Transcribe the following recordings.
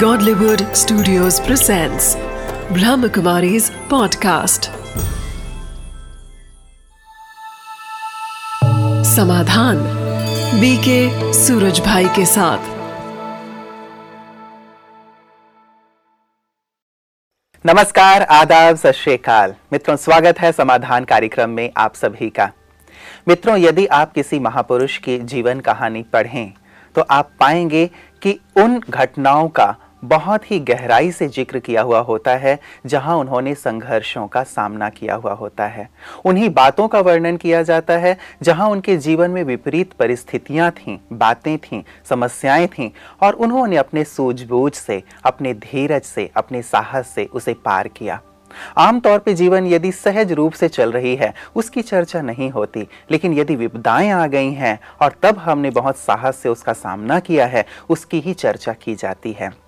Godlywood Studios presents Brahmakumari's podcast. समाधान BK Suraj भाई के साथ। नमस्कार, आदाब, सत श्रीकाल मित्रों, स्वागत है समाधान कार्यक्रम में आप सभी का। मित्रों, यदि आप किसी महापुरुष की जीवन कहानी पढ़ें तो आप पाएँगे कि उन घटनाओं का बहुत ही गहराई से ज़िक्र किया हुआ होता है, जहाँ उन्होंने संघर्षों का सामना किया हुआ होता है। उन्हीं बातों का वर्णन किया जाता है, जहाँ उनके जीवन में विपरीत परिस्थितियाँ थीं, बातें थीं, समस्याएँ थीं, और उन्होंने अपने सूझबूझ से, अपने धीरज से, अपने साहस से उसे पार किया। आमतौर पे जीवन यदि सहज रूप से चल रही है, उसकी चर्चा नहीं होती, लेकिन यदि विपदाएँ आ गई हैं, और तब हमने बहुत साहस से उसका सामना किया है, उसकी ही चर्चा की जाती है।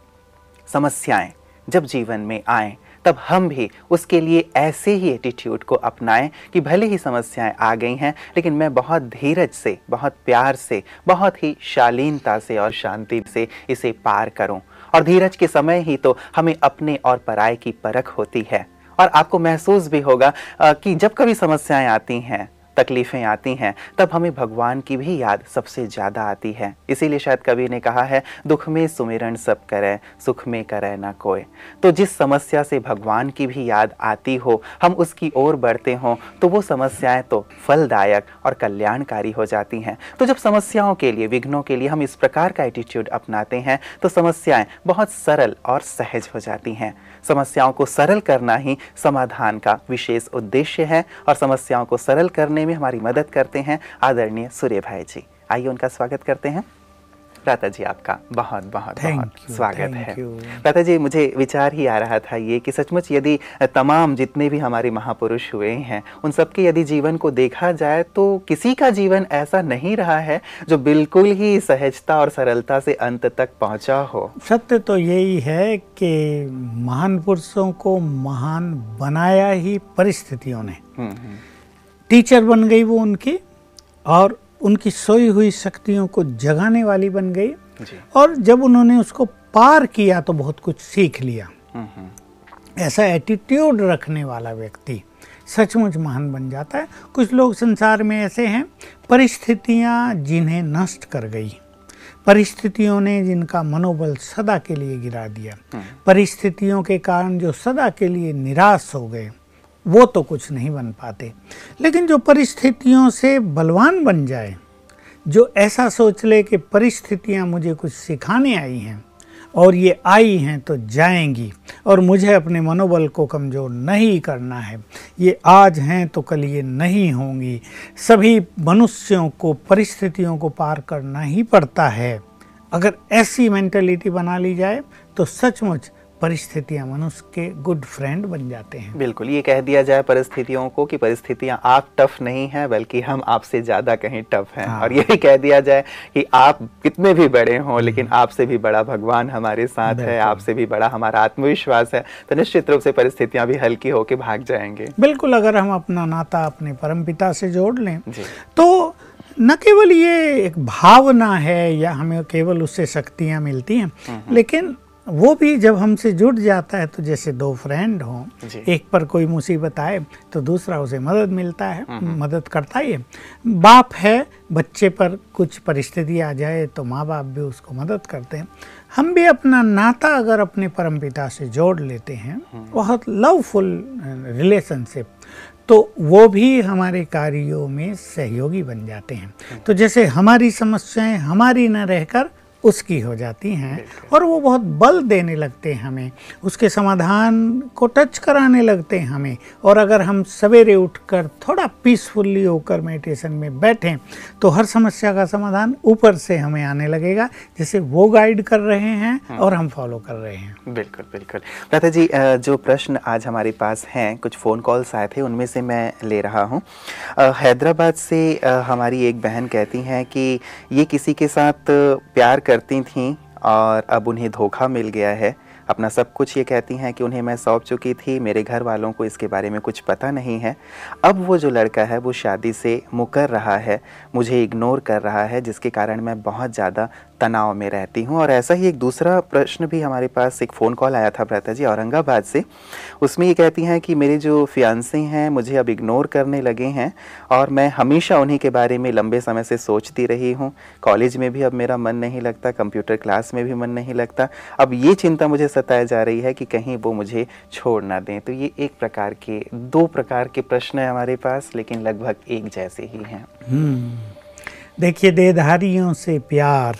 समस्याएँ जब जीवन में आए, तब हम भी उसके लिए ऐसे ही एटीट्यूड को अपनाएँ कि भले ही समस्याएँ आ गई हैं, लेकिन मैं बहुत धीरज से, बहुत प्यार से, बहुत ही शालीनता से और शांति से इसे पार करूँ। और धीरज के समय ही तो हमें अपने और पराए की परख होती है। और आपको महसूस भी होगा कि जब कभी समस्याएँ आती हैं तकलीफ़ें आती हैं, तब हमें भगवान की भी याद सबसे ज़्यादा आती है। इसीलिए शायद कवि ने कहा है, दुख में सुमिरन सब करें, सुख में करें ना कोई। तो जिस समस्या से भगवान की भी याद आती हो, हम उसकी ओर बढ़ते हों तो वो समस्याएँ तो फलदायक और कल्याणकारी हो जाती हैं। तो जब समस्याओं के लिए, विघ्नों के लिए हम इस प्रकार का एटीट्यूड अपनाते हैं तो समस्याएँ बहुत सरल और सहज हो जाती हैं। समस्याओं को सरल करना ही समाधान का विशेष उद्देश्य है और समस्याओं को सरल करने में हमारी मदद करते हैं। आदरणीय सूर्य भाई जी आइए उनका स्वागत करते हैं। प्राता जी आपका बहुत बहुत बहुत you, स्वागत है। प्राता जी मुझे विचार ही आ रहा था ये कि सचमुच यदि तमाम जितने भी हमारे महापुरुष हुए हैं उन सबके यदि जीवन को देखा जाए तो किसी का जीवन ऐसा नहीं रहा है जो बिल्कुल ही सहजता और सरलता से अंत तक पहुँचा हो। सत्य तो यही है कि महान पुरुषों को महान बनाया ही परिस्थितियों ने। हम्म, हम्म। टीचर बन गई वो उनकी और उनकी सोई हुई शक्तियों को जगाने वाली बन गई। और जब उन्होंने उसको पार किया तो बहुत कुछ सीख लिया। ऐसा एटीट्यूड रखने वाला व्यक्ति सचमुच महान बन जाता है। कुछ लोग संसार में ऐसे हैं परिस्थितियाँ जिन्हें नष्ट कर गई। परिस्थितियों ने जिनका मनोबल सदा के लिए गिरा दिया। हम्म। परिस्थितियों के कारण जो सदा के लिए निराश हो गए वो तो कुछ नहीं बन पाते। लेकिन जो परिस्थितियों से बलवान बन जाए, जो ऐसा सोच ले कि परिस्थितियाँ मुझे कुछ सिखाने आई हैं और ये आई हैं तो जाएँगी और मुझे अपने मनोबल को कमज़ोर नहीं करना है। ये आज हैं तो कल ये नहीं होंगी। सभी मनुष्यों को, परिस्थितियों को पार करना ही पड़ता है। अगर ऐसी मेंटेलिटी बना ली जाए तो सचमुच परिस्थितियाँ मनुष्य के गुड फ्रेंड बन जाते हैं बिल्कुल ये कह दिया जाए परिस्थितियों को कि परिस्थितियाँ आप टफ नहीं हैं बल्कि हम आपसे ज़्यादा कहीं टफ हैं हाँ। और यही कह दिया जाए कि आप कितने भी बड़े हों लेकिन हम्म। आपसे भी बड़ा भगवान हमारे साथ है आपसे भी बड़ा हमारा आत्मविश्वास है तो निश्चित रूप से परिस्थितियाँ भी हल्की होकर भाग जाएँगे बिल्कुल अगर हम अपना नाता अपने परम पिता से जोड़ लें तो न केवल ये एक भावना है या हमें केवल उससे शक्तियाँ मिलती हैं हम्म। लेकिन वो भी जब हमसे जुड़ जाता है तो जैसे दो फ्रेंड हों एक पर कोई मुसीबत आए तो दूसरा उसे मदद मिलता है हम्म, हम्म। मदद करता ही है। बाप है बच्चे पर कुछ परिस्थिति आ जाए तो माँ बाप भी उसको मदद करते हैं। हम भी अपना नाता अगर अपने परमपिता से जोड़ लेते हैं हम्म। बहुत लवफुल रिलेशनशिप तो वो भी हमारे कार्यों में सहयोगी बन जाते हैं। तो जैसे हमारी समस्याएँ हमारी न रहकर उसकी हो जाती हैं और वो बहुत बल देने लगते हैं हमें उसके समाधान को टच कराने लगते हैं हमें। और अगर हम सवेरे उठकर थोड़ा पीसफुल्ली होकर मेडिटेशन में बैठें तो हर समस्या का समाधान ऊपर से हमें आने लगेगा जैसे वो गाइड कर रहे हैं हम्म। और हम फॉलो कर रहे हैं। बिल्कुल बिल्कुल। लता जी जो प्रश्न आज हमारे पास हैं कुछ फ़ोन कॉल्स आए थे उनमें से मैं ले रहा हूँ। हैदराबाद से हमारी एक बहन कहती हैं कि ये किसी के साथ प्यार करती थीं और अब उन्हें धोखा मिल गया है। अपना सब कुछ ये कहती हैं कि उन्हें मैं सौंप चुकी थी, मेरे घर वालों को इसके बारे में कुछ पता नहीं है। अब वो जो लड़का है, वो शादी से मुकर रहा है, मुझे इग्नोर कर रहा है, जिसके कारण मैं बहुत ज़्यादा तनाव में रहती हूँ। और ऐसा ही एक दूसरा प्रश्न भी हमारे पास एक फ़ोन कॉल आया था भ्राता जी औरंगाबाद से। उसमें ये कहती हैं कि मेरे जो फियांसे हैं, मुझे अब इग्नोर करने लगे हैं और मैं हमेशा उन्हीं के बारे में लंबे समय से सोचती रही हूँ। कॉलेज में भी अब मेरा मन नहीं लगता, कंप्यूटर क्लास में भी मन नहीं लगता। अब ये चिंता मुझे सताया जा रही है कि कहीं वो मुझे छोड़ ना दें। तो ये एक प्रकार के, दो प्रकार के प्रश्न हैं हमारे पास, लेकिन लगभग एक जैसे ही हैं। देखिए, देहधारियों से प्यार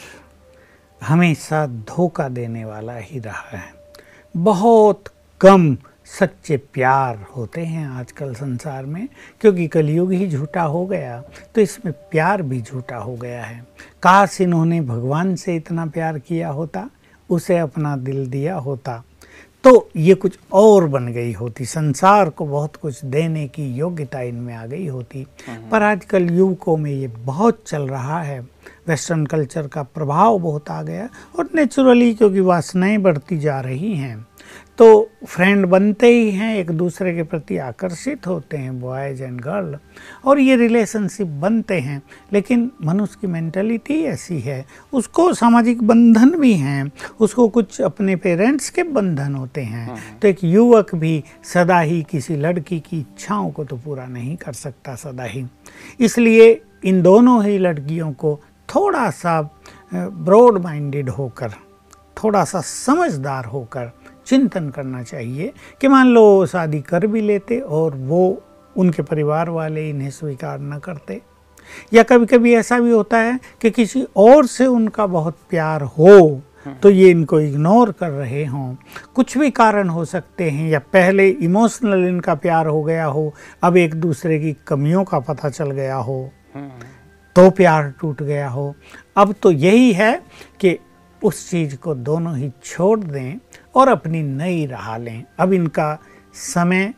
हमेशा धोखा देने वाला ही रहा है। बहुत कम सच्चे प्यार होते हैं आजकल संसार में, क्योंकि कलयुग ही झूठा हो गया तो इसमें प्यार भी झूठा हो गया है। काश इन्होंने भगवान से इतना प्यार किया होता, उसे अपना दिल दिया होता। तो ये कुछ और बन गई होती। संसार को बहुत कुछ देने की योग्यता इनमें आ गई होती। पर आजकल युवकों में ये बहुत चल रहा है। वेस्टर्न कल्चर का प्रभाव बहुत आ गया और नेचुरली क्योंकि वासनाएँ बढ़ती जा रही हैं। तो फ्रेंड बनते ही हैं एक दूसरे के प्रति आकर्षित होते हैं बॉयज़ एंड गर्ल और ये रिलेशनशिप बनते हैं। लेकिन मनुष्य की मेंटलिटी ऐसी है उसको सामाजिक बंधन भी हैं उसको कुछ अपने पेरेंट्स के बंधन होते हैं। हाँ, हाँ। तो एक युवक भी सदा ही किसी लड़की की इच्छाओं को तो पूरा नहीं कर सकता सदा ही। इसलिए इन दोनों ही लड़कियों को थोड़ा सा ब्रॉड माइंडेड होकर थोड़ा सा समझदार होकर चिंतन करना चाहिए कि मान लो शादी कर भी लेते और वो उनके परिवार वाले इन्हें स्वीकार न करते। या कभी कभी ऐसा भी होता है कि किसी और से उनका बहुत प्यार हो तो ये इनको इग्नोर कर रहे हों। कुछ भी कारण हो सकते हैं या पहले इमोशनल इनका प्यार हो गया हो अब एक दूसरे की कमियों का पता चल गया हो तो प्यार टूट गया हो। अब तो यही है कि उस चीज़ को दोनों ही छोड़ दें और अपनी नई राह लें। अब इनका समय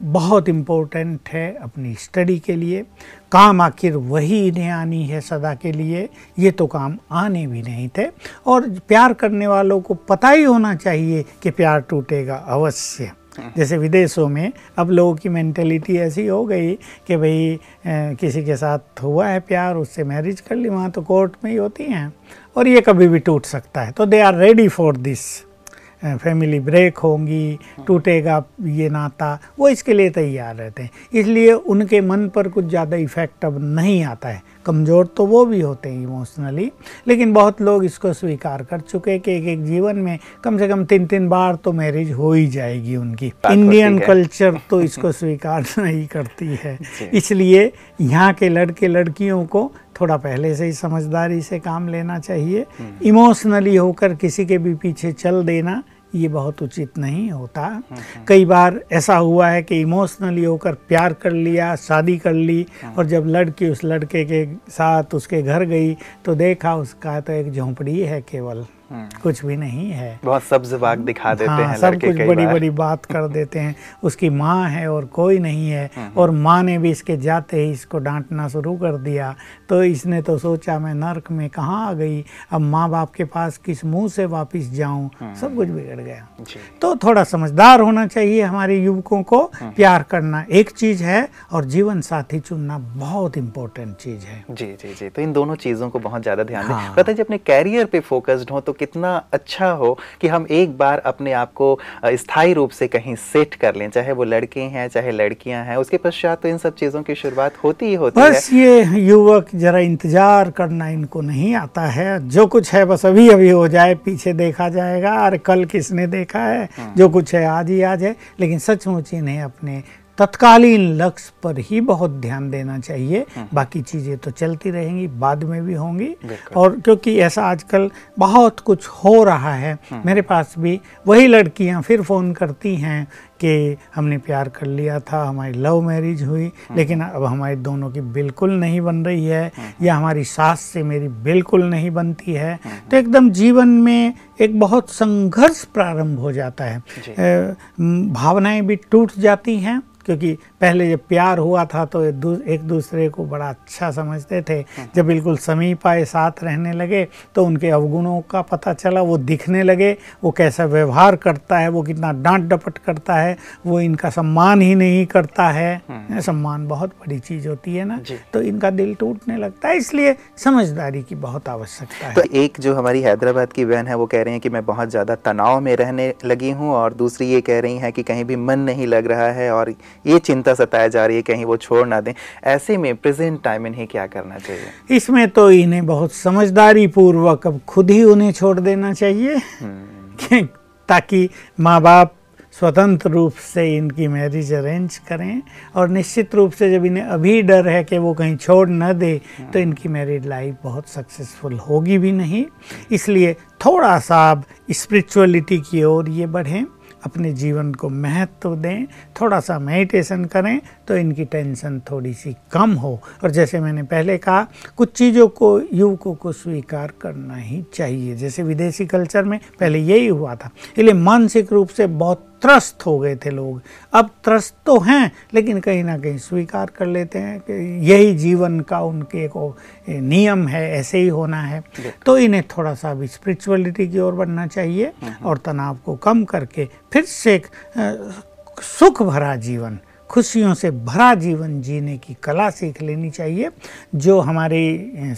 बहुत इम्पोर्टेंट है अपनी स्टडी के लिए। काम आखिर वही इन्हें आनी है सदा के लिए। ये तो काम आने भी नहीं थे। और प्यार करने वालों को पता ही होना चाहिए कि प्यार टूटेगा अवश्य। जैसे विदेशों में अब लोगों की मेंटेलिटी ऐसी हो गई कि भाई किसी के साथ हुआ है प्यार उससे मैरिज कर ली वहाँ तो कोर्ट में ही होती हैं। और ये कभी भी टूट सकता है। तो they are ready for this family break होंगी टूटेगा ये नाता वो इसके लिए तैयार रहते हैं। इसलिए उनके मन पर कुछ ज़्यादा इफ़ेक्ट अब नहीं आता है। कमज़ोर तो वो भी होते हैं इमोशनली लेकिन बहुत लोग इसको स्वीकार कर चुके कि एक एक जीवन में कम से कम तीन तीन बार तो मैरिज हो ही जाएगी उनकी। इंडियन कल्चर तो इसको स्वीकार नहीं करती है। इसलिए यहाँ के लड़के लड़कियों को थोड़ा पहले से ही समझदारी से काम लेना चाहिए इमोशनली हम्म। होकर किसी के भी पीछे चल देना ये बहुत उचित नहीं होता हम्म, हम्म। कई बार ऐसा हुआ है कि इमोशनली होकर प्यार कर लिया शादी कर ली और जब लड़की उस लड़के के साथ उसके घर गई तो देखा उसका तो एक झोंपड़ी है केवल। कुछ भी नहीं है। बहुत सब्ज बाग दिखा देते हाँ, हैं सब कुछ बड़ी बड़ी बात कर देते हैं। उसकी माँ है और कोई नहीं है। हम्म। और माँ ने भी इसके जाते ही इसको डांटना शुरू कर दिया। तो इसने तो सोचा मैं नर्क में कहाँ आ गई? अब माँ बाप के पास किस मुँह से वापस जाऊँ? हम्म। सब कुछ बिगड़ गया। तो थोड़ा समझदार होना चाहिए हमारे युवकों को। प्यार करना एक चीज़ है और जीवन साथी चुनना बहुत इंपॉर्टेंट चीज़ है। जी जी जी। तो इन दोनों चीज़ों को बहुत ज़्यादा ध्यान हाँ। जी अपने कैरियर पे फोकस्ड हो तो कितना अच्छा हो कि हम एक बार अपने आप को स्थायी रूप से कहीं सेट कर लें चाहे वो लड़के हैं चाहे लड़कियाँ हैं उसके पश्चात तो इन सब चीज़ों की शुरुआत होती ही होती बस है। बस ये युवक जरा इंतज़ार करना इनको नहीं आता है। जो कुछ है बस अभी अभी हो जाए पीछे देखा जाएगा अरे कल किसने देखा है हाँ। जो कुछ है आज ही आज है। लेकिन सचमुच इन्हें अपने तत्कालीन लक्ष्य पर ही बहुत ध्यान देना चाहिए। हम्म। बाकी चीज़ें तो चलती रहेंगी बाद में भी होंगी। और क्योंकि ऐसा आजकल बहुत कुछ हो रहा है हम्म। मेरे पास भी वही लड़कियाँ फिर फ़ोन करती हैं कि हमने प्यार कर लिया था हमारी लव मैरिज हुई हम्म। लेकिन अब हमारी दोनों की बिल्कुल नहीं बन रही है या हमारी सास से मेरी बिल्कुल नहीं बनती है। तो एकदम जीवन में एक बहुत संघर्ष प्रारंभ हो जाता है। भावनाएँ भी टूट जाती हैं क्योंकि पहले जब प्यार हुआ था तो एक दूसरे को बड़ा अच्छा समझते थे। जब बिल्कुल समीप आए साथ रहने लगे तो उनके अवगुणों का पता चला वो दिखने लगे वो कैसा व्यवहार करता है वो कितना डांट डपट करता है वो इनका सम्मान ही नहीं करता है। हम्म। सम्मान बहुत बड़ी चीज़ होती है ना? तो इनका दिल टूटने लगता है इसलिए समझदारी की बहुत आवश्यकता है। तो एक जो हमारी हैदराबाद की बहन है वो कह रही है कि मैं बहुत ज़्यादा तनाव में रहने लगी हूँ और दूसरी ये कह रही है कि कहीं भी मन नहीं लग रहा है और ये चिंता सताया जा रही है कहीं वो छोड़ ना दें। ऐसे में प्रेजेंट टाइम इन्हें क्या करना चाहिए? इसमें तो इन्हें बहुत समझदारी पूर्वक अब खुद ही उन्हें छोड़ देना चाहिए हम्म। ताकि माँ बाप स्वतंत्र रूप से इनकी मैरिज अरेंज करें और निश्चित रूप से जब इन्हें अभी डर है कि वो कहीं छोड़ न दे तो इनकी मैरिड लाइफ बहुत सक्सेसफुल होगी भी नहीं। इसलिए थोड़ा सा आप स्पिरिचुअलिटी की ओर ये बढ़ें। अपने जीवन को महत्व दें, थोड़ा सा मेडिटेशन करें तो इनकी टेंशन थोड़ी सी कम हो। और जैसे मैंने पहले कहा, कुछ चीज़ों को युवकों को स्वीकार करना ही चाहिए। जैसे विदेशी कल्चर में पहले यही हुआ था। इसलिए मानसिक रूप से बहुत त्रस्त हो गए थे लोग। अब त्रस्त तो हैं लेकिन कहीं ना कहीं स्वीकार कर लेते हैं कि यही जीवन का उनके एक नियम है ऐसे ही होना है। तो इन्हें थोड़ा सा भी स्पिरिचुअलिटी की ओर बढ़ना चाहिए हम्म। और तनाव को कम करके फिर से एक सुख भरा जीवन खुशियों से भरा जीवन जीने की कला सीख लेनी चाहिए जो हमारे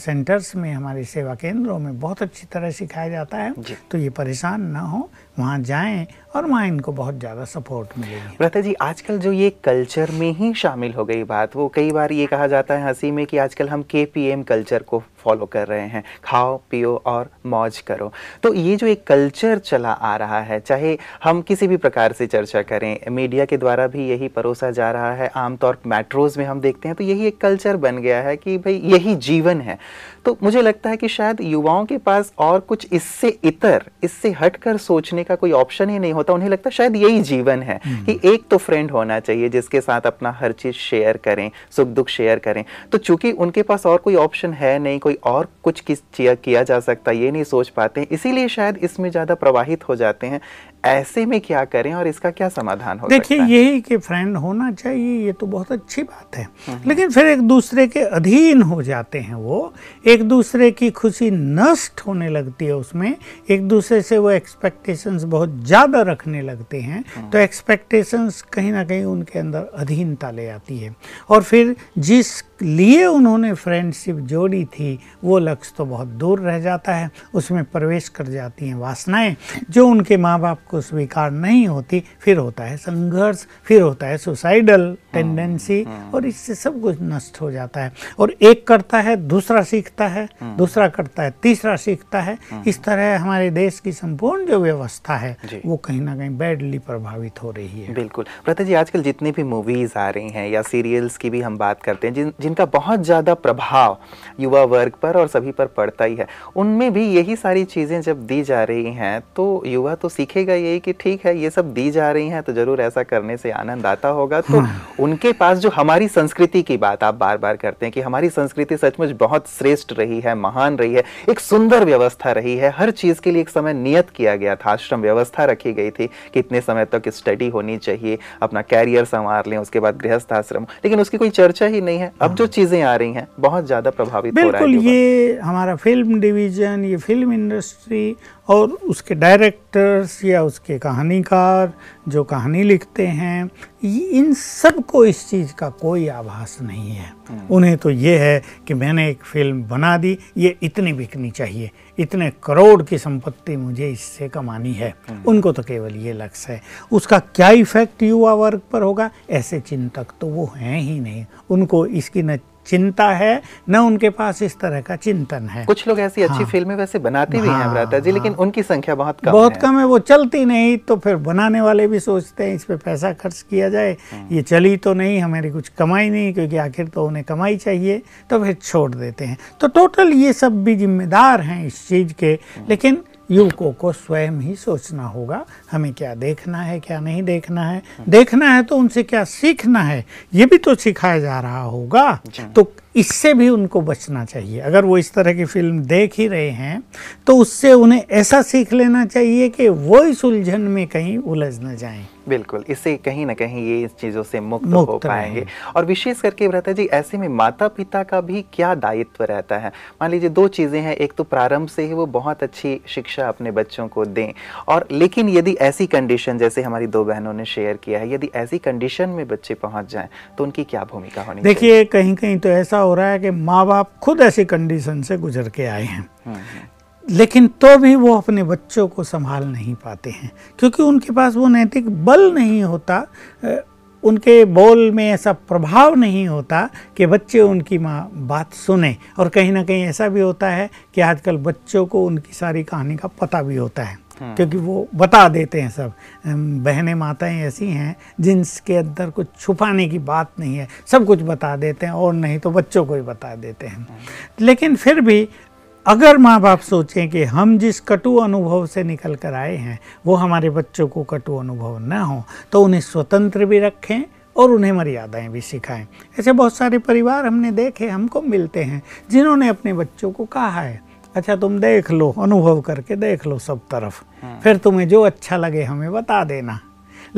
सेंटर्स में हमारे सेवा केंद्रों में बहुत अच्छी तरह सिखाया जाता है। तो ये परेशान ना हो वहाँ जाएँ और वहाँ इनको बहुत ज़्यादा सपोर्ट मिलेगी। प्रथा जी, आजकल जो ये कल्चर में ही शामिल हो गई बात, वो कई बार ये कहा जाता है हँसी में कि आजकल हम के पी एम कल्चर को फॉलो कर रहे हैं। खाओ, पियो और मौज करो। तो ये जो एक कल्चर चला आ रहा है, चाहे हम किसी भी प्रकार से चर्चा करें मीडिया के द्वारा भी यही परोसा जा रहा है, आमतौर मेट्रोज में हम देखते हैं तो यही एक कल्चर बन गया है कि भाई यही जीवन है। तो मुझे लगता है कि शायद युवाओं के पास और कुछ इससे इतर इससे हटकर सोचने का कोई ऑप्शन ही नहीं होता। उन्हें लगता है शायद यही जीवन है हम्म। कि एक तो फ्रेंड होना चाहिए जिसके साथ अपना हर चीज़ शेयर करें सुख दुख शेयर करें। तो चूँकि उनके पास और कोई ऑप्शन है नहीं कोई और कुछ किस किया जा सकता ये नहीं सोच पाते। इसीलिए शायद इसमें ज़्यादा प्रवाहित हो जाते हैं। ऐसे में क्या करें और इसका क्या समाधान हो देखिए यही कि फ्रेंड होना चाहिए ये तो बहुत अच्छी बात है हम्म। लेकिन फिर एक दूसरे के अधीन हो जाते हैं वो एक दूसरे की खुशी नष्ट होने लगती है उसमें एक दूसरे से वो एक्सपेक्टेशंस बहुत ज़्यादा रखने लगते हैं हम्म। तो एक्सपेक्टेशंस कहीं ना कहीं उनके अंदर अधीनता ले आती है और फिर जिस लिए उन्होंने फ्रेंडशिप जोड़ी थी वो लक्ष्य तो बहुत दूर रह जाता है उसमें प्रवेश कर जाती हैं वासनाएँ जो उनके माँ बाप को स्वीकार नहीं होती फिर होता है संघर्ष फिर होता है सुसाइडल टेंडेंसी हाँ, हाँ। और इससे सब कुछ नष्ट हो जाता है। और एक करता है दूसरा सीखता है हाँ। दूसरा करता है तीसरा सीखता है इस तरह हमारे देश की संपूर्ण जो व्यवस्था है वो कहीं ना कहीं बैडली प्रभावित हो रही है। बिल्कुल। प्रता जी आजकल जितनी भी मूवीज़ आ रही हैं या सीरियल्स की भी हम बात करते हैं जिन जिनका बहुत ज़्यादा प्रभाव युवा वर्ग पर और सभी पर पड़ता ही है। उनमें भी यही सारी चीज़ें जब दी जा रही हैं तो युवा तो सीखेगा यही कि ठीक है ये सब दी जा रही हैं तो ज़रूर ऐसा करने से आनंद आता होगा। तो हाँ। उनके पास जो हमारी संस्कृति की बात आप बार बार करते हैं कि हमारी संस्कृति सचमुच बहुत श्रेष्ठ रही है महान रही है एक सुंदर व्यवस्था रही है। हर चीज़ के लिए एक समय नियत किया गया था आश्रम व्यवस्था रखी गई थी कि इतने समय तक स्टडी होनी चाहिए अपना कैरियर संवार लें उसके बाद गृहस्थ आश्रम लेकिन उसकी कोई चर्चा ही नहीं है। अब जो चीज़ें आ रही हैं बहुत ज़्यादा प्रभावित हो रहा है बिल्कुल ये हमारा फ़िल्म डिवीज़न ये फ़िल्म इंडस्ट्री और उसके डायरेक्टर्स या उसके कहानीकार जो कहानी लिखते हैं इन सबको इस चीज़ का कोई आभास नहीं है। हम्म। उन्हें तो ये है कि मैंने एक फ़िल्म बना दी ये इतनी बिकनी चाहिए इतने करोड़ की संपत्ति मुझे इससे कमानी है। हम्म। उनको तो केवल ये लक्ष्य है। उसका क्या इफ़ेक्ट युवा वर्ग पर होगा? ऐसे चिंतक तो वो हैं ही नहीं। उनको इसकी न चिंता है न उनके पास इस तरह का चिंतन है कुछ लोग ऐसी अच्छी हाँ, फ़िल्में वैसे बनाते भी हाँ, हैं भ्राता जी हाँ, लेकिन उनकी संख्या बहुत कम बहुत है। कम है वो चलती नहीं तो फिर बनाने वाले भी सोचते हैं इस पे पैसा खर्च किया जाए हम्म। ये चली तो नहीं हमारी कुछ कमाई नहीं क्योंकि आखिर तो उन्हें कमाई चाहिए तो फिर छोड़ देते हैं तो टोटल ये सब भी जिम्मेदार हैं इस चीज़ के। लेकिन युवकों को स्वयं ही सोचना होगा हमें क्या देखना है क्या नहीं देखना है। देखना है तो उनसे क्या सीखना है ये भी तो सिखाया जा रहा होगा। तो इससे भी उनको बचना चाहिए। अगर वो इस तरह की फ़िल्म देख ही रहे हैं तो उससे उन्हें ऐसा सीख लेना चाहिए कि वो इस उलझन में कहीं उलझ न जाएँ। बिल्कुल इससे कहीं ना कहीं ये इस चीज़ों से मुक्त, मुक्त हो पाएँगे। और विशेष करके भ्राता जी ऐसे में माता पिता का भी क्या दायित्व रहता है? मान लीजिए दो चीज़ें हैं एक तो प्रारंभ से ही वो बहुत अच्छी शिक्षा अपने बच्चों को दें। और लेकिन यदि ऐसी कंडीशन जैसे हमारी दो बहनों ने शेयर किया है यदि ऐसी कंडीशन में बच्चे पहुँच जाएँ तो उनकी क्या भूमिका होनी देखिए कहीं कहीं तो ऐसा हो रहा है कि माँ बाप खुद ऐसी कंडीशन से गुजर के आए हैं। हम्म, हम्म, लेकिन तो भी वो अपने बच्चों को संभाल नहीं पाते हैं क्योंकि उनके पास वो नैतिक बल नहीं होता उनके बोल में ऐसा प्रभाव नहीं होता कि बच्चे उनकी माँ बात सुने। और कहीं ना कहीं ऐसा भी होता है कि आजकल बच्चों को उनकी सारी कहानी का पता भी होता है क्योंकि वो बता देते हैं सब बहनें माताएँ ऐसी हैं जिनके अंदर कुछ छुपाने की बात नहीं है सब कुछ बता देते हैं और नहीं तो बच्चों को ही बता देते हैं। लेकिन फिर भी अगर माँ बाप सोचें कि हम जिस कटु अनुभव से निकल कर आए हैं वो हमारे बच्चों को कटु अनुभव न हो तो उन्हें स्वतंत्र भी रखें और उन्हें मर्यादाएँ भी सिखाएँ। ऐसे बहुत सारे परिवार हमने देखे हमको मिलते हैं जिन्होंने अपने बच्चों को कहा है अच्छा तुम देख लो अनुभव करके देख लो सब तरफ़। फिर तुम्हें जो अच्छा लगे हमें बता देना।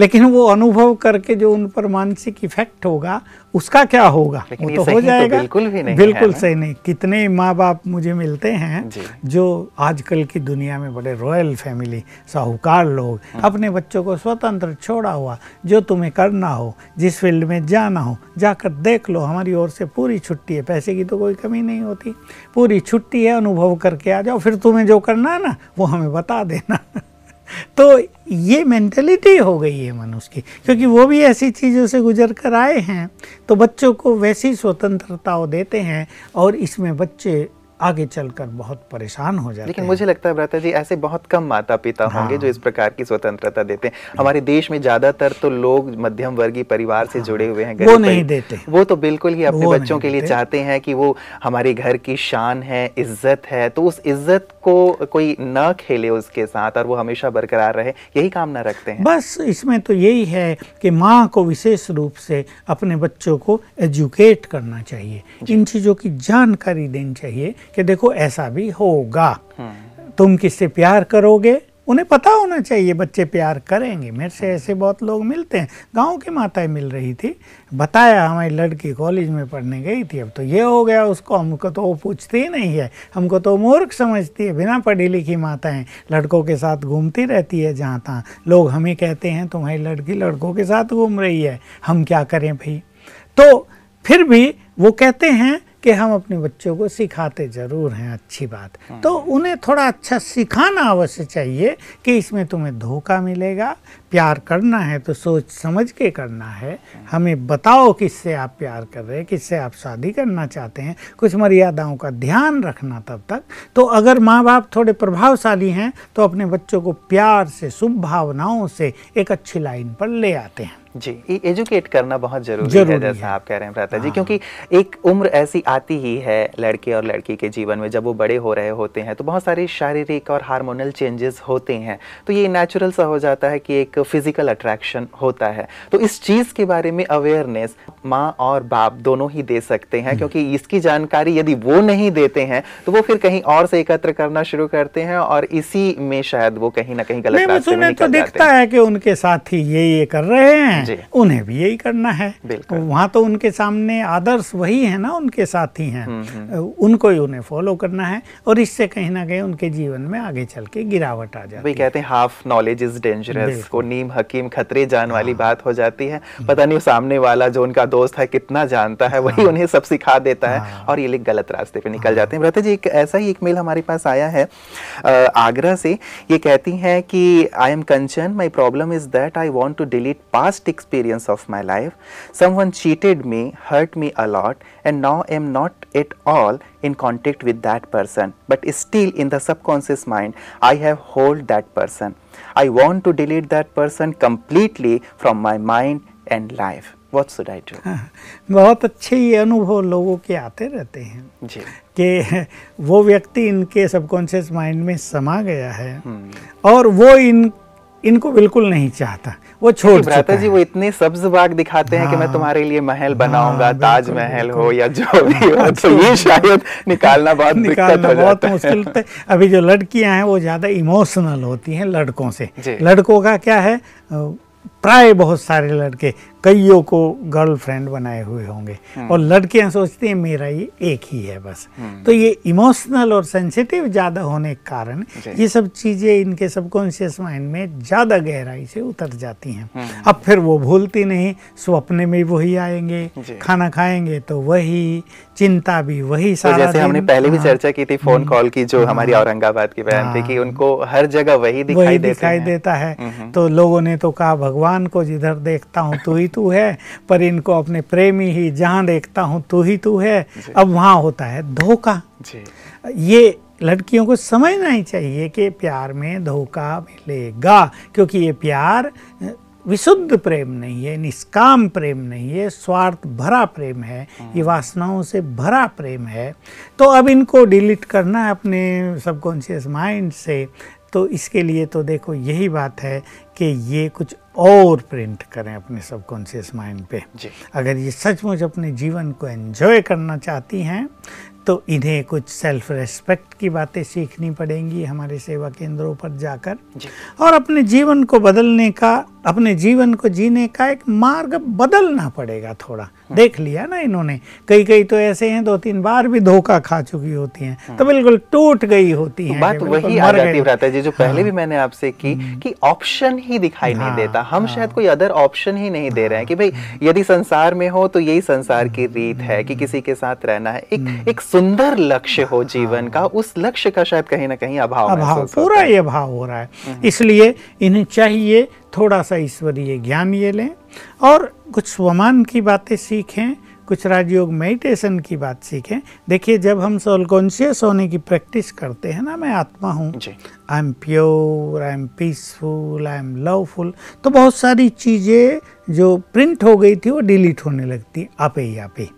लेकिन वो अनुभव करके जो उन पर मानसिक इफ़ेक्ट होगा उसका क्या होगा? वो तो हो तो जाएगा। बिल्कुल भी नहीं बिल्कुल। सही नहीं। कितने माँ बाप मुझे मिलते हैं जो। आजकल की दुनिया में बड़े रॉयल फैमिली साहूकार लोग अपने बच्चों को स्वतंत्र छोड़ा हुआ जो तुम्हें करना हो जिस फ़ील्ड में जाना हो जाकर देख लो हमारी ओर से पूरी छुट्टी है। पैसे की तो कोई कमी नहीं होती। पूरी छुट्टी है अनुभव करके आ जाओ फिर तुम्हें जो करना है ना वो हमें बता देना। तो ये मेंटेलिटी हो गई है मनुष्य की। क्योंकि वो भी ऐसी चीज़ों से गुजर कर आए हैं तो बच्चों को वैसी स्वतंत्रताओं देते हैं और इसमें बच्चे आगे चलकर बहुत परेशान हो जाते लेकिन हैं मुझे लगता है भ्राता जी ऐसे बहुत कम माता पिता हाँ। होंगे हाँ। जो इस प्रकार की स्वतंत्रता देते हैं हमारे देश में ज़्यादातर तो लोग मध्यम वर्गीय परिवार से हाँ। जुड़े हुए हैं वो नहीं देते। वो तो बिल्कुल ही अपने बच्चों के लिए चाहते हैं कि वो हमारे घर की शान है इज़्ज़त है तो उस इज़्ज़त को कोई न खेले उसके साथ और वो हमेशा बरकरार रहे यही कामना रखते हैं बस इसमें तो यही है कि माँ को विशेष रूप से अपने बच्चों को एजुकेट करना चाहिए इन चीज़ों की जानकारी देनी चाहिए कि देखो ऐसा भी होगा। हम्म, तुम किससे प्यार करोगे? उन्हें पता होना चाहिए बच्चे प्यार करेंगे। मेरे से ऐसे बहुत लोग मिलते हैं। गाँव की माताएँ मिल रही थी। बताया हमारी लड़की कॉलेज में पढ़ने गई थी। अब तो ये हो गया उसको हमको तो वो पूछती ही नहीं है। हमको तो मूर्ख समझती है। बिना पढ़ी लिखी माताएँ लड़कों के साथ घूमती रहती है जहाँ तहाँ। लोग हमें कहते हैं तुम्हारी लड़की लड़कों के साथ घूम रही है। हम क्या करें भाई? तो फिर भी वो कहते हैं कि हम अपने बच्चों को सिखाते ज़रूर हैं अच्छी बात। तो उन्हें थोड़ा अच्छा सिखाना अवश्य चाहिए कि इसमें तुम्हें धोखा मिलेगा प्यार करना है तो सोच समझ के करना है। हमें बताओ किससे आप प्यार कर रहे हैं किससे आप शादी करना चाहते हैं। कुछ मर्यादाओं का ध्यान रखना तब तक। तो अगर माँ बाप थोड़े प्रभावशाली हैं तो अपने बच्चों को प्यार से शुभ भावनाओं से एक अच्छी लाइन पर ले आते हैं। जी एजुकेट करना बहुत ज़रूरी, ज़रूरी है जैसा है। आप कह रहे हैं भ्राता जी हाँ। क्योंकि एक उम्र ऐसी आती ही है लड़के और लड़की के जीवन में जब वो बड़े हो रहे होते हैं तो बहुत सारे शारीरिक और हार्मोनल चेंजेस होते हैं। तो ये नेचुरल सा हो जाता है कि एक फ़िज़िकल अट्रैक्शन होता है। तो इस चीज़ के बारे में अवेयरनेस माँ और बाप दोनों ही दे सकते हम्म। हैं क्योंकि इसकी जानकारी यदि वो नहीं देते हैं तो वो फिर कहीं और से एकत्र करना शुरू करते हैं और इसी में शायद वो कहीं ना कहीं गलत रास्ते में तो दिखता है। कि उनके साथी ये ये कर रहे हैं उन्हें भी यही करना है। वहाँ तो उनके सामने आदर्श वही है ना उनके साथी हैं। हम्म, उनको ही उन्हें फॉलो करना है और इससे कहीं ना कहीं उनके जीवन में आगे चल के गिरावट आ जाती है। कहते हैं हाफ़ नॉलेज इज़ डेंजरस को नीम हकीम खतरे जान वाली बात हो जाती है। पता नहीं सामने वाला जो उनका दोस्त है कितना जानता है वही उन्हें सब सिखा देता है हाँ। और ये लोग गलत रास्ते पे निकल जाते हैं। भ्राता जी एक ऐसा ही एक मेल हमारे पास आया है आगरा से। ये कहती हैं कि I am concern my problem is that I want to delete past experience of my life someone cheated me hurt me a lot and now am not at all in contact with that person but still in the subconscious mind i have hold that person. I want to delete that person completely from my mind and life what should i do बहुत अच्छे ये अनुभव लोगों के आते रहते हैं जी कि वो व्यक्ति इनके सबकॉन्शियस माइंड में समा गया है हम्म। और वो इन इनको बिल्कुल नहीं चाहता। वो छोड़ भ्राता जी वो इतने सब्ज बाग दिखाते हैं कि मैं हाँ। तुम्हारे लिए महल बनाऊँगा हाँ, ताजमहल बिल्कुल, हो या जो भी हो तो ये शायद निकालना बहुत निकालना बहुत मुश्किल होता है। अभी जो लड़कियाँ हैं वो ज़्यादा इमोशनल होती हैं लड़कों से। लड़कों का क्या है? प्राय बहुत सारे लड़के कईयों को गर्लफ्रेंड बनाए हुए होंगे। और लड़कियाँ सोचती हैं मेरा ये एक ही है बस। तो ये इमोशनल और सेंसिटिव ज़्यादा होने के कारण ये सब चीज़ें इनके सबकॉन्शियस माइंड में ज़्यादा गहराई से उतर जाती हैं। अब फिर वो भूलती नहीं स्वप्न में वही आएँगे खाना खाएँगे तो वही चिंता भी वही तो जैसे हमने पहले भी हाँ। चर्चा की थी फ़ोन कॉल की जो हमारी औरंगाबाद की बहन थी कि हाँ। उनको हर जगह वही दिखाई दिखाई देता है। हम्म। तो लोगों ने तो कहा भगवान को जिधर देखता हूँ तू ही तू है। पर इनको अपने प्रेमी ही जहाँ देखता हूँ तू ही तू है। अब वहाँ होता है धोखा। ये लड़कियों को समझना ही चाहिए कि प्यार में धोखा मिलेगा क्योंकि ये प्यार विशुद्ध प्रेम नहीं है निष्काम प्रेम नहीं है स्वार्थ भरा प्रेम है। ये वासनाओं से भरा प्रेम है। तो अब इनको डिलीट करना है अपने सबकॉन्शियस माइंड से। तो इसके लिए तो देखो यही बात है कि ये कुछ और प्रिंट करें अपने सबकॉन्शियस माइंड पे। जी। अगर ये सचमुच अपने जीवन को एंजॉय करना चाहती हैं तो इन्हें कुछ सेल्फ रेस्पेक्ट की बातें सीखनी पड़ेंगी हमारे सेवा केंद्रों पर जाकर। और अपने जीवन को बदलने का अपने जीवन को जीने का एक मार्ग बदलना पड़ेगा थोड़ा। देख लिया ना इन्होंने। कई कई तो ऐसे हैं दो तीन बार भी धोखा खा चुकी होती हैं। तो बिल्कुल टूट गई होती हैं। बात वही आ जाती। भ्राता जी जो पहले हाँ। भी मैंने आपसे की कि ऑप्शन ही दिखाई नहीं हाँ, देता। हम हाँ। शायद कोई अदर ऑप्शन ही नहीं दे रहे हैं कि भाई यदि संसार में हो तो यही संसार की रीत है कि किसी के साथ रहना है। एक एक सुंदर लक्ष्य हो जीवन का उस लक्ष्य का शायद कहीं ना कहीं अभाव अभाव पूरा ये अभाव हो रहा है। इसलिए इन्हें चाहिए थोड़ा सा ईश्वरीय ज्ञान ये लें और कुछ स्वमान की बातें सीखें कुछ राजयोग मेडिटेशन की बात सीखें। देखिए जब हम सोल कॉन्शियस होने की प्रैक्टिस करते हैं ना मैं आत्मा हूँ। I am pure I am peaceful I am loveful तो बहुत सारी चीज़ें जो प्रिंट हो गई थी वो डिलीट होने लगती आपे ही आपे।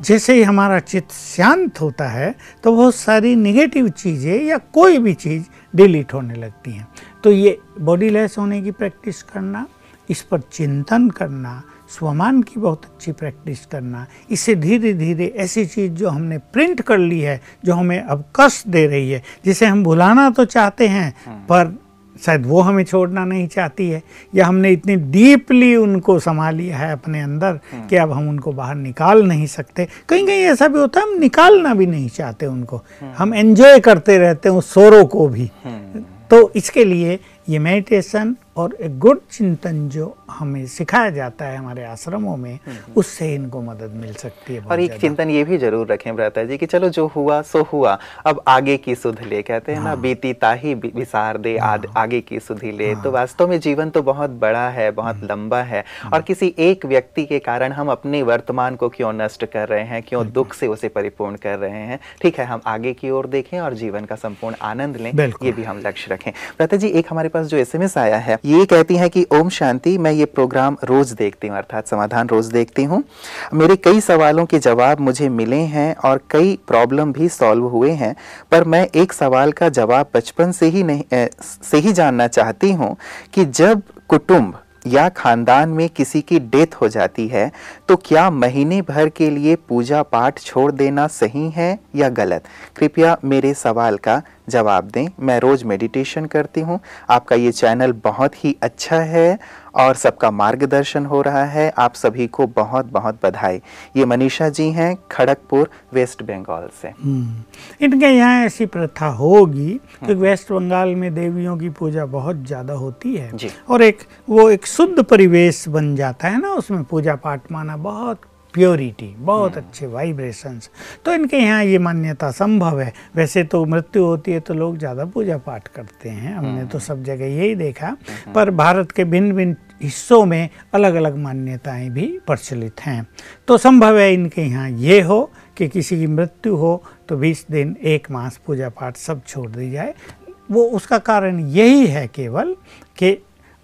जैसे ही हमारा चित्त शांत होता है तो बहुत सारी निगेटिव चीज़ें या कोई भी चीज़ डिलीट होने लगती हैं। तो ये बॉडी लेस होने की प्रैक्टिस करना इस पर चिंतन करना स्वमान की बहुत अच्छी प्रैक्टिस करना इससे धीरे धीरे ऐसी चीज़ जो हमने प्रिंट कर ली है जो हमें अब कष्ट दे रही है जिसे हम भुलाना तो चाहते हैं पर शायद वो हमें छोड़ना नहीं चाहती है या हमने इतनी डीपली उनको संभाल लिया है अपने अंदर कि अब हम उनको बाहर निकाल नहीं सकते। कहीं कहीं ऐसा भी होता है हम निकालना भी नहीं चाहते उनको। हम एंजॉय करते रहते हैं उस सोरों को भी। तो इसके लिए ये मेडिटेशन और एक गुड चिंतन जो हमें सिखाया जाता है हमारे आश्रमों में उससे इनको मदद मिल सकती है और एक चिंतन ये भी ज़रूर रखें भ्राता जी कि चलो जो हुआ सो हुआ। अब आगे की सुध ले कहते हैं ना बीती ताही विसार दे आद, आगे की सुधि ले। तो वास्तव में जीवन तो बहुत बड़ा है बहुत लंबा है। और किसी एक व्यक्ति के कारण हम अपने वर्तमान को क्यों नष्ट कर रहे हैं क्यों दुख से उसे परिपूर्ण कर रहे हैं ठीक है हम आगे की ओर देखें और जीवन का संपूर्ण आनंद लें ये भी हम लक्ष्य रखें। भ्राता जी एक हमारे पास जो एसएमएस आया है ये कहती हैं कि, ओम शांति, मैं ये प्रोग्राम रोज देखती हूँ, अर्थात समाधान रोज देखती हूँ। मेरे कई सवालों के जवाब मुझे मिले हैं और कई प्रॉब्लम भी सॉल्व हुए हैं, पर मैं एक सवाल का जवाब बचपन से ही नहीं से ही जानना चाहती हूँ कि जब कुटुंब या खानदान में किसी की डेथ हो जाती है तो क्या महीने भर के लिए पूजा पाठ छोड़ देना सही है या गलत? कृपया मेरे सवाल का जवाब दें। मैं रोज मेडिटेशन करती हूँ। आपका ये चैनल बहुत ही अच्छा है और सबका मार्गदर्शन हो रहा है। आप सभी को बहुत बहुत बधाई। ये मनीषा जी हैं खड़गपुर वेस्ट बंगाल से। हम्म। इनके यहाँ ऐसी प्रथा होगी क्योंकि वेस्ट बंगाल में देवियों की पूजा बहुत ज़्यादा होती है जी। और एक वो एक शुद्ध परिवेश बन जाता है ना उसमें पूजा पाठ माना बहुत प्योरिटी बहुत अच्छे वाइब्रेशंस तो इनके यहाँ ये मान्यता संभव है। वैसे तो मृत्यु होती है तो लोग ज़्यादा पूजा पाठ करते हैं। हमने तो सब जगह यही देखा। पर भारत के भिन्न भिन्न हिस्सों में अलग अलग मान्यताएँ भी प्रचलित हैं। तो संभव है इनके यहाँ ये हो कि किसी की मृत्यु हो तो 20 दिन एक मास पूजा पाठ सब छोड़ दी जाए। वो उसका कारण यही है केवल कि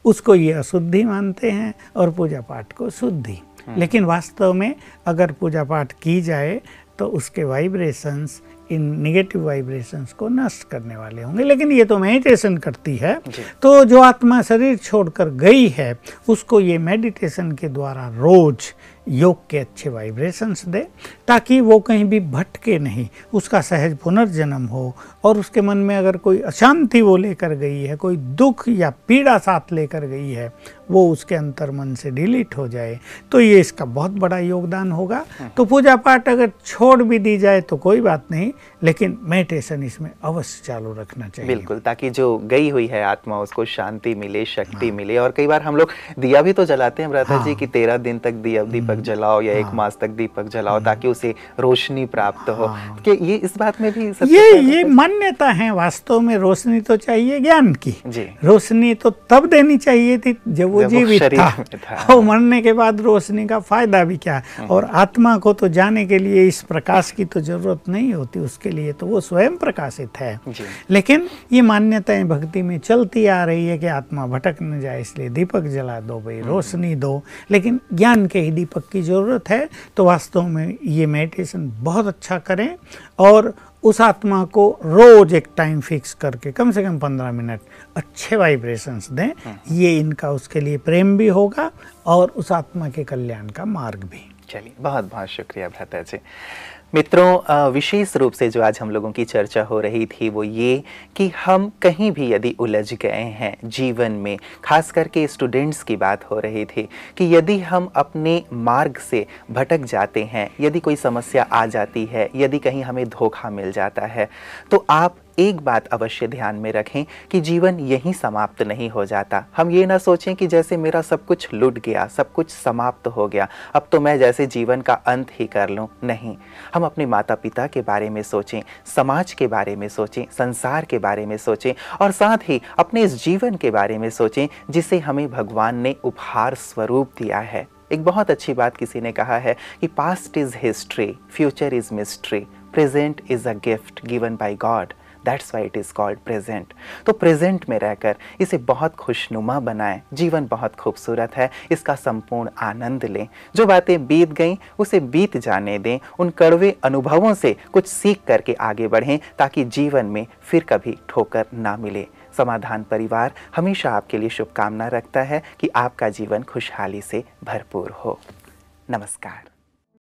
उसको ये अशुद्धि मानते हैं और पूजा पाठ को शुद्धि। लेकिन वास्तव में अगर पूजा पाठ की जाए तो उसके वाइब्रेशंस इन निगेटिव वाइब्रेशंस को नष्ट करने वाले होंगे। लेकिन ये तो मेडिटेशन करती है तो जो आत्मा शरीर छोड़कर गई है उसको ये मेडिटेशन के द्वारा रोज योग के अच्छे वाइब्रेशंस दे ताकि वो कहीं भी भटके नहीं उसका सहज पुनर्जन्म हो और उसके मन में अगर कोई अशांति वो लेकर गई है कोई दुख या पीड़ा साथ लेकर गई है वो उसके अंतर मन से डिलीट हो जाए तो ये इसका बहुत बड़ा योगदान होगा। तो पूजा पाठ अगर छोड़ भी दी जाए तो कोई बात नहीं लेकिन मेडिटेशन इसमें अवश्य चालू रखना चाहिए। बिल्कुल ताकि जो गई हुई है आत्मा उसको शांति मिले शक्ति हाँ। मिले और कई बार हम लोग दिया भी तो जलाते हैं ब्रता जी की तेरह दिन तक दिया दीपक जलाओ या एक मास तक दीपक जलाओ ताकि उसे रोशनी प्राप्त हो। हाँ। कि ये इस बात में भी ये ये मान्यता है वास्तव में रोशनी तो चाहिए ज्ञान की। रोशनी तो तब देनी चाहिए थी जब वो जीवित था। और मरने के बाद रोशनी का फ़ायदा भी क्या? और आत्मा को तो जाने के लिए इस प्रकाश की तो ज़रूरत नहीं होती उसके लिए तो वो स्वयं प्रकाशित है। लेकिन ये मान्यताएँ भक्ति में चलती आ रही है कि आत्मा भटक न जाए इसलिए दीपक जला दो भाई रोशनी दो। लेकिन ज्ञान के ही दीपक की ज़रूरत है तो वास्तव में ये मेडिटेशन बहुत अच्छा करें और उस आत्मा को रोज एक टाइम फिक्स करके कम से कम पंद्रह मिनट अच्छे वाइब्रेशंस दें। ये इनका उसके लिए प्रेम भी होगा और उस आत्मा के कल्याण का मार्ग भी। चलिए बहुत बहुत शुक्रिया भ्राता जी मित्रों विशेष रूप से जो आज हम लोगों की चर्चा हो रही थी वो ये कि हम कहीं भी यदि उलझ गए हैं जीवन में, खास करके स्टूडेंट्स की बात हो रही थी कि यदि हम अपने मार्ग से भटक जाते हैं, यदि कोई समस्या आ जाती है, यदि कहीं हमें धोखा मिल जाता है तो आप एक बात अवश्य ध्यान में रखें कि जीवन यहीं समाप्त नहीं हो जाता। हम ये ना सोचें कि जैसे मेरा सब कुछ लुट गया, सब कुछ समाप्त हो गया, अब तो मैं जैसे जीवन का अंत ही कर लूँ। नहीं, हम अपने माता पिता के बारे में सोचें, समाज के बारे में सोचें, संसार के बारे में सोचें और साथ ही अपने इस जीवन के बारे में सोचें जिसे हमें भगवान ने उपहार स्वरूप दिया है। एक बहुत अच्छी बात किसी ने कहा है कि past is history future is mystery present is a gift given by God that's why it is called present तो प्रेजेंट में रहकर इसे बहुत खुशनुमा बनाएँ। जीवन बहुत खूबसूरत है। इसका संपूर्ण आनंद लें। जो बातें बीत गईं, उसे बीत जाने दें। उन कड़वे अनुभवों से कुछ सीख करके आगे बढ़ें, ताकि जीवन में फिर कभी ठोकर ना मिले। समाधान परिवार हमेशा आपके लिए शुभकामना रखता है कि आपका जीवन खुशहाली से भरपूर हो। नमस्कार।